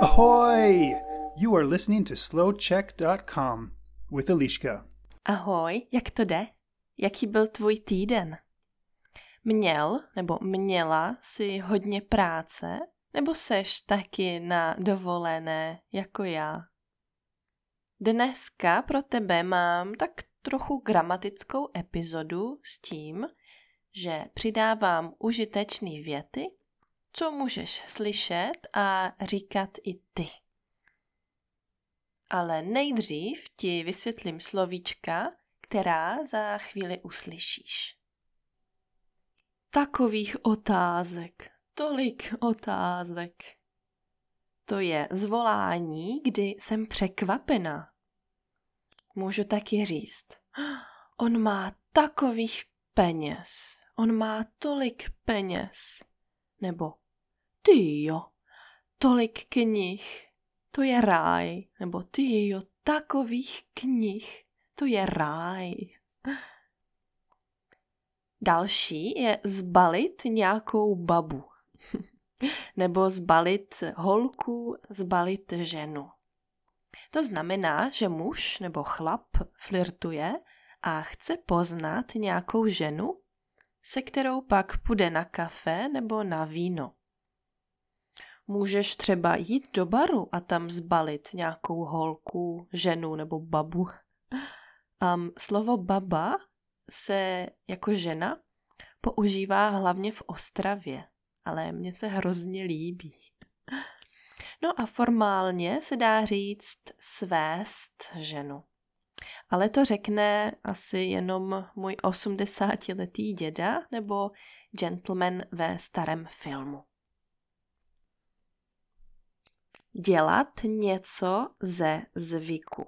Ahoy! You are listening to slowcheck.com with Eliška. Ahoj, jak to jde? Jaký byl tvůj týden? Měl nebo měla si hodně práce? Nebo seš taky na dovolené jako já? Dneska pro tebe mám tak trochu gramatickou epizodu s tím, že přidávám užitečné věty, co můžeš slyšet a říkat i ty. Ale nejdřív ti vysvětlím slovíčka, která za chvíli uslyšíš. Takových otázek, tolik otázek. To je zvolání, kdy jsem překvapena. Můžu taky říct, on má takových peněz, on má tolik peněz. Nebo ty jo, tolik knih, to je ráj. Nebo ty jo, takových knih, to je ráj. Další je zbalit nějakou babu. Nebo zbalit holku, zbalit ženu. To znamená, že muž nebo chlap flirtuje a chce poznat nějakou ženu, se kterou pak půjde na kafe nebo na víno. Můžeš třeba jít do baru a tam zbalit nějakou holku, ženu nebo babu. Um, slovo baba se jako žena používá hlavně v Ostravě, ale mně se hrozně líbí. No a formálně se dá říct svést ženu. Ale to řekne asi jenom můj 80-letý děda nebo gentleman ve starém filmu. Dělat něco ze zvyku.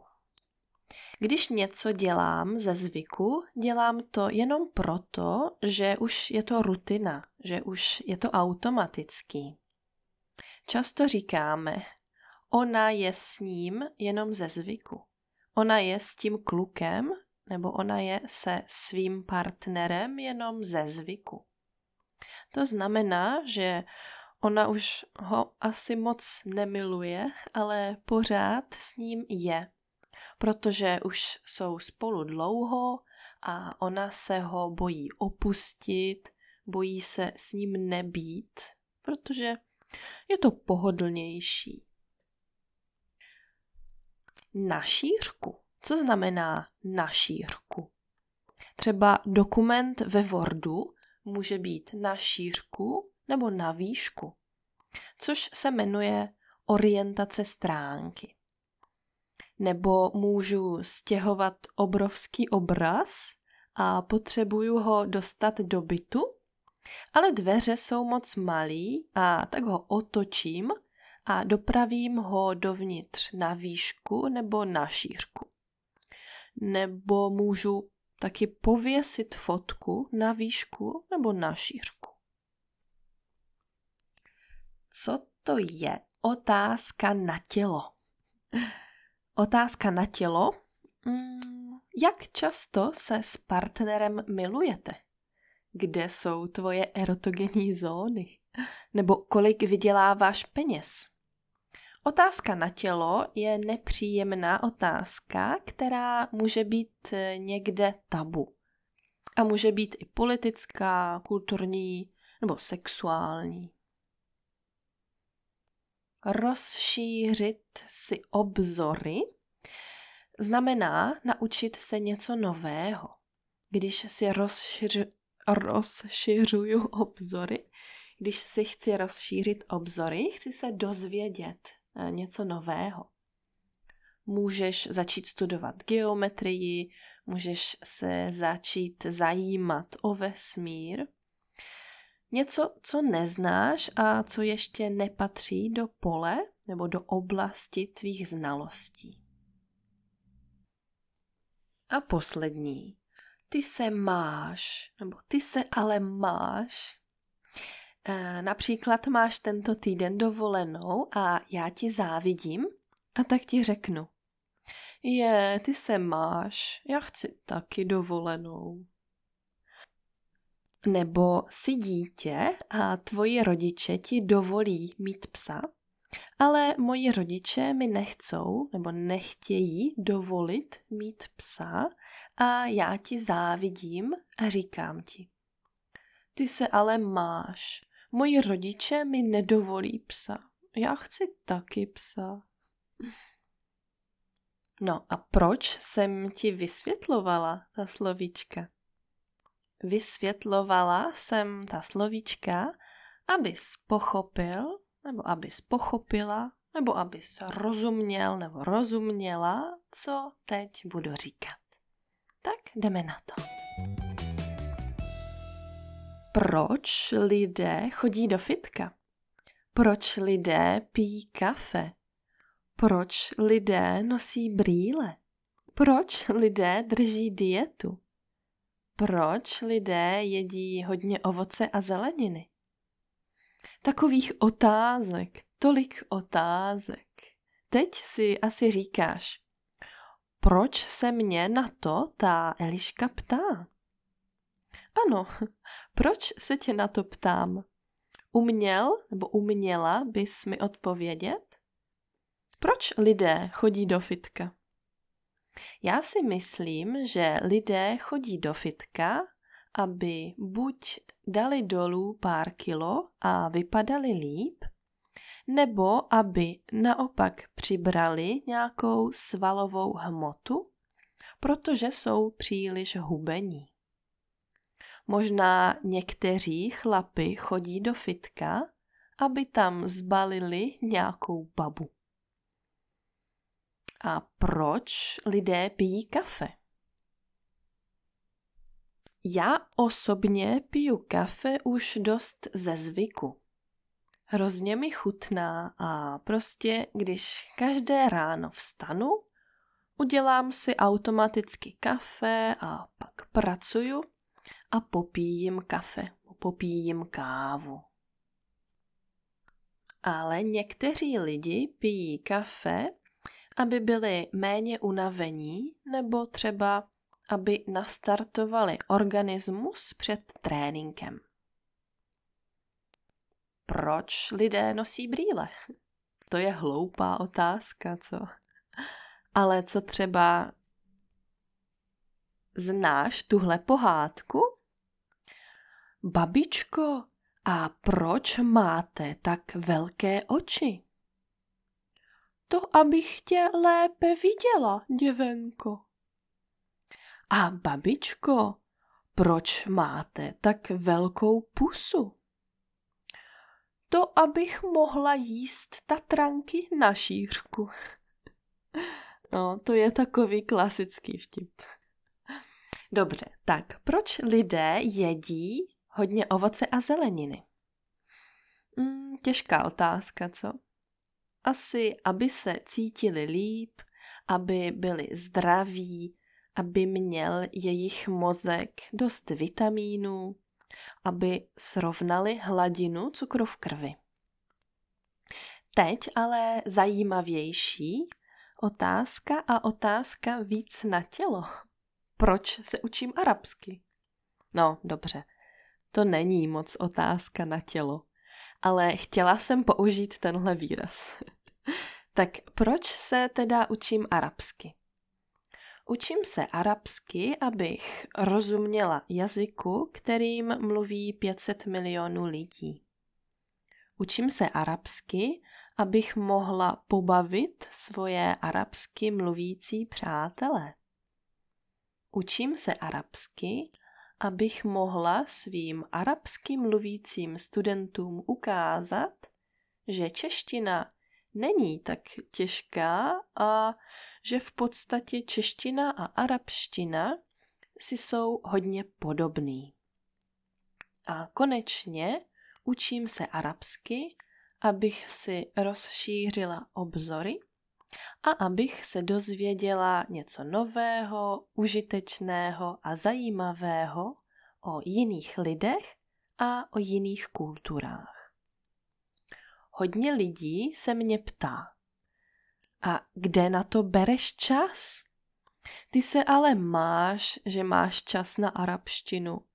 Když něco dělám ze zvyku, dělám to jenom proto, že už je to rutina, že už je to automatický. Často říkáme, ona je s ním jenom ze zvyku. Ona je s tím klukem, nebo ona je se svým partnerem jenom ze zvyku. To znamená, že ona už ho asi moc nemiluje, ale pořád s ním je, protože už jsou spolu dlouho a ona se ho bojí opustit, bojí se s ním nebýt, protože je to pohodlnější. Na šířku. Co znamená na šířku? Třeba dokument ve Wordu může být na šířku nebo na výšku, což se jmenuje orientace stránky. Nebo můžu stěhovat obrovský obraz a potřebuju ho dostat do bytu, ale dveře jsou moc malý a tak ho otočím a dopravím ho dovnitř na výšku nebo na šířku. Nebo můžu taky pověsit fotku na výšku nebo na šířku. Co to je otázka na tělo? Otázka na tělo. Mm, jak často se s partnerem milujete? Kde jsou tvoje erotogenní zóny? Nebo kolik vyděláváš peněz? Otázka na tělo je nepříjemná otázka, která může být eh, někde tabu. A může být i politická, kulturní nebo sexuální. Rozšířit si obzory znamená naučit se něco nového. Když si rozšiř, rozšiřuju obzory, když si chci rozšířit obzory, chci se dozvědět eh, něco nového. Můžeš začít studovat geometrii, můžeš se začít zajímat o vesmír. Něco, co neznáš a co ještě nepatří do pole nebo do oblasti tvých znalostí. A poslední. Ty se máš, nebo ty se ale máš Eh, například máš tento týden dovolenou a já ti závidím a tak ti řeknu. Je, ty se máš, já chci taky dovolenou. Nebo si dítě a tvoji rodiče ti dovolí mít psa, ale moji rodiče mi nechcou nebo nechtějí dovolit mít psa a já ti závidím a říkám ti. Ty se ale máš. Moji rodiče mi nedovolí psa. Já chci taky psa. No a proč jsem ti vysvětlovala ta slovíčka? Vysvětlovala jsem ta slovíčka, abys pochopil, nebo abys pochopila, nebo abys rozuměl nebo rozuměla, co teď budu říkat. Tak jdeme na to. Proč lidé chodí do fitka? Proč lidé pijí kafe? Proč lidé nosí brýle? Proč lidé drží dietu? Proč lidé jedí hodně ovoce a zeleniny? Takových otázek, tolik otázek. Teď si asi říkáš, proč se mě na to ta Eliška ptá? Ano, proč se tě na to ptám? Uměl nebo uměla bys mi odpovědět? Proč lidé chodí do fitka? Já si myslím, že lidé chodí do fitka, aby buď dali dolů pár kilo a vypadali líp, nebo aby naopak přibrali nějakou svalovou hmotu, protože jsou příliš hubení. Možná někteří chlapy chodí do fitka, aby tam zbalili nějakou babu. A proč lidé pijí kafe? Já osobně piju kafe už dost ze zvyku. Hrozně mi chutná a prostě, když každé ráno vstanu, udělám si automaticky kafe a pak pracuju a popíjím kafe, popíjím kávu. Ale někteří lidi pijí kafe, aby byli méně unavení nebo třeba aby nastartovali organismus před tréninkem. Proč lidé nosí brýle? To je hloupá otázka, co? Ale co třeba znáš tuhle pohádku? Babičko, a proč máte tak velké oči? To, abych tě lépe viděla, děvenko. A babičko, proč máte tak velkou pusu? To, abych mohla jíst tatranky na šířku. No, to je takový klasický vtip. Dobře, tak proč lidé jedí hodně ovoce a zeleniny? Hmm, těžká otázka, co? Asi, aby se cítili líp, aby byli zdraví, aby měl jejich mozek dost vitamínů, aby srovnali hladinu cukru v krvi. Teď ale zajímavější otázka a otázka víc na tělo. Proč se učím arabsky? No, dobře, to není moc otázka na tělo, ale chtěla jsem použít tenhle výraz. tak proč se teda učím arabsky? Učím se arabsky, abych rozuměla jazyku, kterým mluví 500 milionů lidí. Učím se arabsky, abych mohla pobavit svoje arabsky mluvící přátelé. Učím se arabsky, abych mohla svým arabsky mluvícím studentům ukázat, že čeština není tak těžká a že v podstatě čeština a arabština si jsou hodně podobný. A konečně učím se arabsky, abych si rozšířila obzory a abych se dozvěděla něco nového, užitečného a zajímavého o jiných lidech a o jiných kulturách. Hodně lidí se mě ptá, a kde na to bereš čas? Ty se ale máš, že máš čas na arabštinu.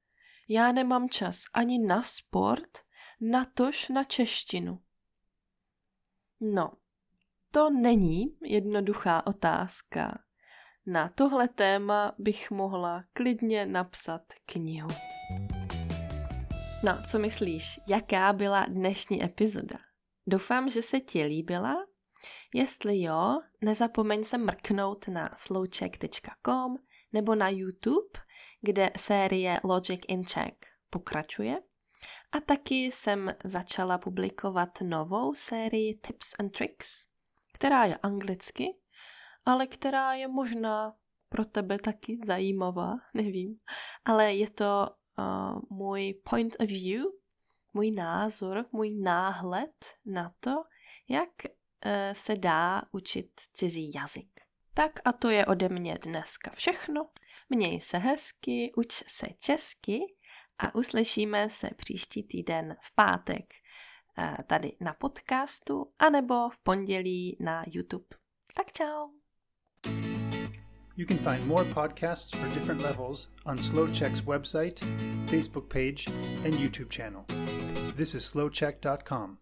Já nemám čas ani na sport, natož na češtinu. No, to není jednoduchá otázka. Na tohle téma bych mohla klidně napsat knihu. No, co myslíš, jaká byla dnešní epizoda? Doufám, že se ti líbila. Jestli jo, nezapomeň se mrknout na slowcheck.com nebo na YouTube, kde série Logic in Czech pokračuje. A taky jsem začala publikovat novou sérii Tips and Tricks, která je anglicky, ale která je možná pro tebe taky zajímavá, nevím. Ale je to uh, můj point of view, můj názor, můj náhled na to, jak uh, se dá učit cizí jazyk. Tak a to je ode mě dneska všechno. Měj se hezky, uč se česky a uslyšíme se příští týden v pátek tady na podcastu anebo v pondělí na YouTube. Tak čau! You can find more podcasts for different levels on SlowCheck's website, Facebook page, and YouTube channel. This is slowcheck.com.